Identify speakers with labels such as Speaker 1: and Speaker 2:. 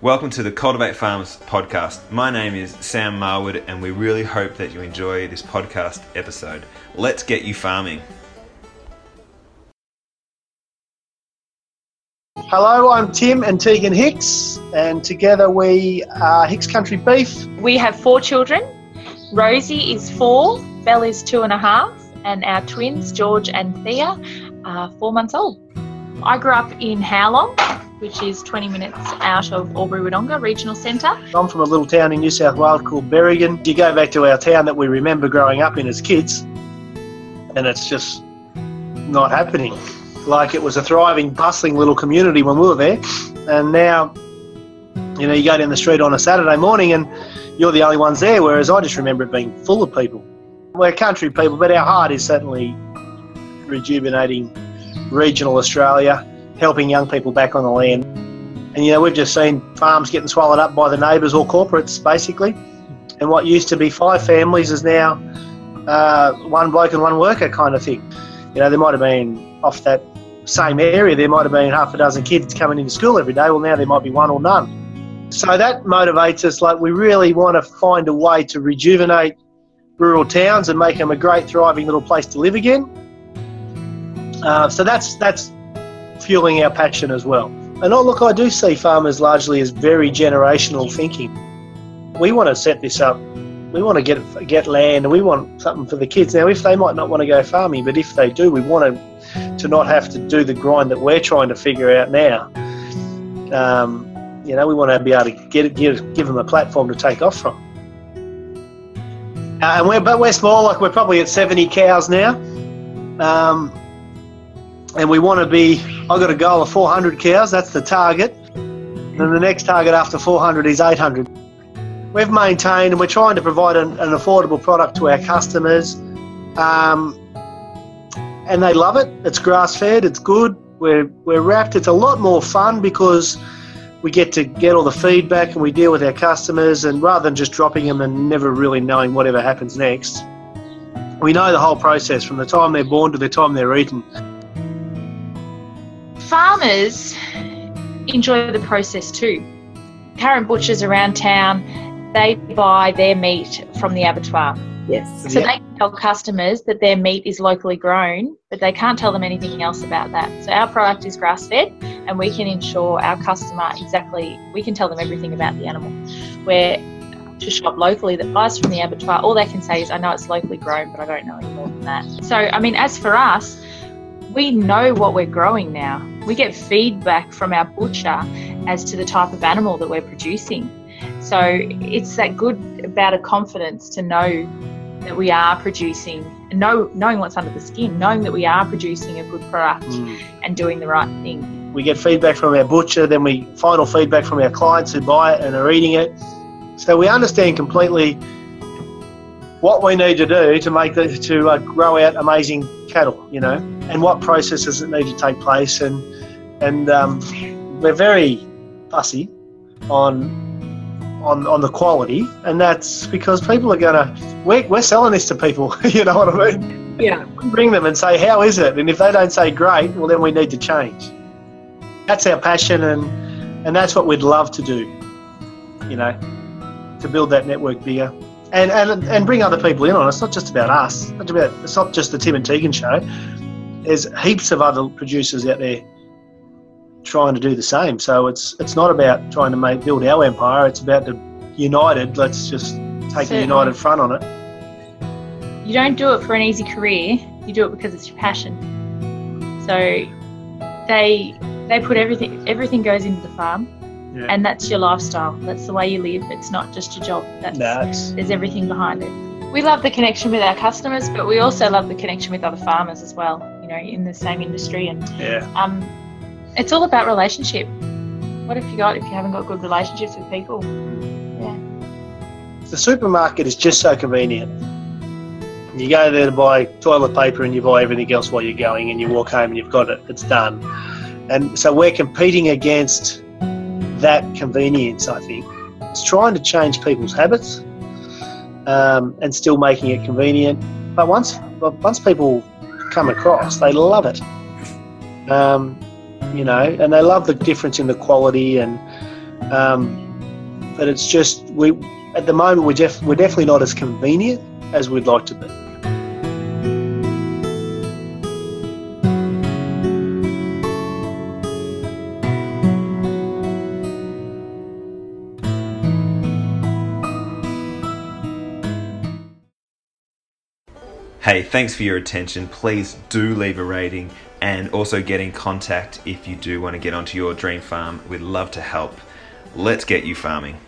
Speaker 1: Welcome to the Cultivate Farms podcast. My name is Sam Marwood, and we really hope that you enjoy this podcast episode. Let's get you farming.
Speaker 2: Hello, I'm Tim and Tegan Hicks, and together we are Hicks Country Beef.
Speaker 3: We have four children. Rosie is four, Belle is two and a half, and our twins, George and Thea, are four months old. I grew up in Howlong, which is 20 minutes out of Albury Wodonga Regional Centre.
Speaker 2: I'm from a little town in New South Wales called Berrigan. You go back to our town that we remember growing up in as kids, and it's just not happening. Like it was a thriving, bustling little community when we were there, and now, you know, you go down the street on a Saturday morning and you're the only ones there, whereas I just remember it being full of people. We're country people, but our heart is certainly rejuvenating regional Australia helping young people back on the land. And you know, we've just seen farms getting swallowed up by the neighbours or corporates, basically. And what used to be five families is now uh, one bloke and one worker kind of thing. You know, there might have been off that same area, there might have been half a dozen kids coming into school every day. Well, now there might be one or none. So that motivates us. Like, we really want to find a way to rejuvenate rural towns and make them a great, thriving little place to live again. Uh, so that's that's fueling our passion as well. And oh, look, I do see farmers largely as very generational thinking. We want to set this up. We want to get get land, and we want something for the kids. Now, if they might not want to go farming, but if they do, we want to, to not have to do the grind that we're trying to figure out now. Um, you know, we want to be able to get give, give them a platform to take off from. Uh, and we're but we're small. Like we're probably at 70 cows now. Um, and we want to be. I've got a goal of 400 cows. That's the target. And the next target after 400 is 800. We've maintained and we're trying to provide an, an affordable product to our customers, um, and they love it. It's grass fed. It's good. We're we're rapt. It's a lot more fun because we get to get all the feedback and we deal with our customers and rather than just dropping them and never really knowing whatever happens next we know the whole process from the time they're born to the time they're eaten
Speaker 3: farmers enjoy the process too. Current butchers around town, they buy their meat from the abattoir.
Speaker 4: Yes.
Speaker 3: So they tell customers that their meat is locally grown, but they can't tell them anything else about that. So our product is grass fed and we can ensure our customer exactly, we can tell them everything about the animal. Where to shop locally that buys from the abattoir, all they can say is, I know it's locally grown, but I don't know any more than that. So, I mean, as for us, we know what we're growing now. We get feedback from our butcher as to the type of animal that we're producing. So it's that good bout of confidence to know that we are producing, know, knowing what's under the skin, knowing that we are producing a good product mm. and doing the right thing.
Speaker 2: We get feedback from our butcher, then we final feedback from our clients who buy it and are eating it. So we understand completely what we need to do to make the, to uh, grow out amazing cattle, you know, and what processes that need to take place, and and um, we're very fussy on on on the quality, and that's because people are gonna we're, we're selling this to people, you know what I mean?
Speaker 4: Yeah.
Speaker 2: Bring them and say how is it, and if they don't say great, well then we need to change. That's our passion, and and that's what we'd love to do, you know, to build that network bigger and, and and bring other people in on it. It's not just about us. It's, about, it's not just the Tim and Tegan show. There's heaps of other producers out there trying to do the same. So it's it's not about trying to make build our empire. It's about the united. Let's just take Certainly. a united front on it.
Speaker 3: You don't do it for an easy career. You do it because it's your passion. So they they put everything everything goes into the farm yeah. and that's your lifestyle. That's the way you live. It's not just your job. That's, that's there's everything behind it. We love the connection with our customers, but we also love the connection with other farmers as well. You know, in the same industry, and
Speaker 2: yeah.
Speaker 3: um, it's all about relationship. What have you got if you haven't got good relationships with people? Yeah.
Speaker 2: The supermarket is just so convenient. You go there to buy toilet paper and you buy everything else while you're going, and you walk home and you've got it. It's done. And so we're competing against that convenience, I think. It's trying to change people's habits um, and still making it convenient. But once, once people come across, they love it. Um, you know, and they love the difference in the quality and Um, but it's just we at the moment we're, def- we're definitely not as convenient as we'd like to be.
Speaker 1: Hey, thanks for your attention. Please do leave a rating and also get in contact if you do want to get onto your dream farm. We'd love to help. Let's get you farming.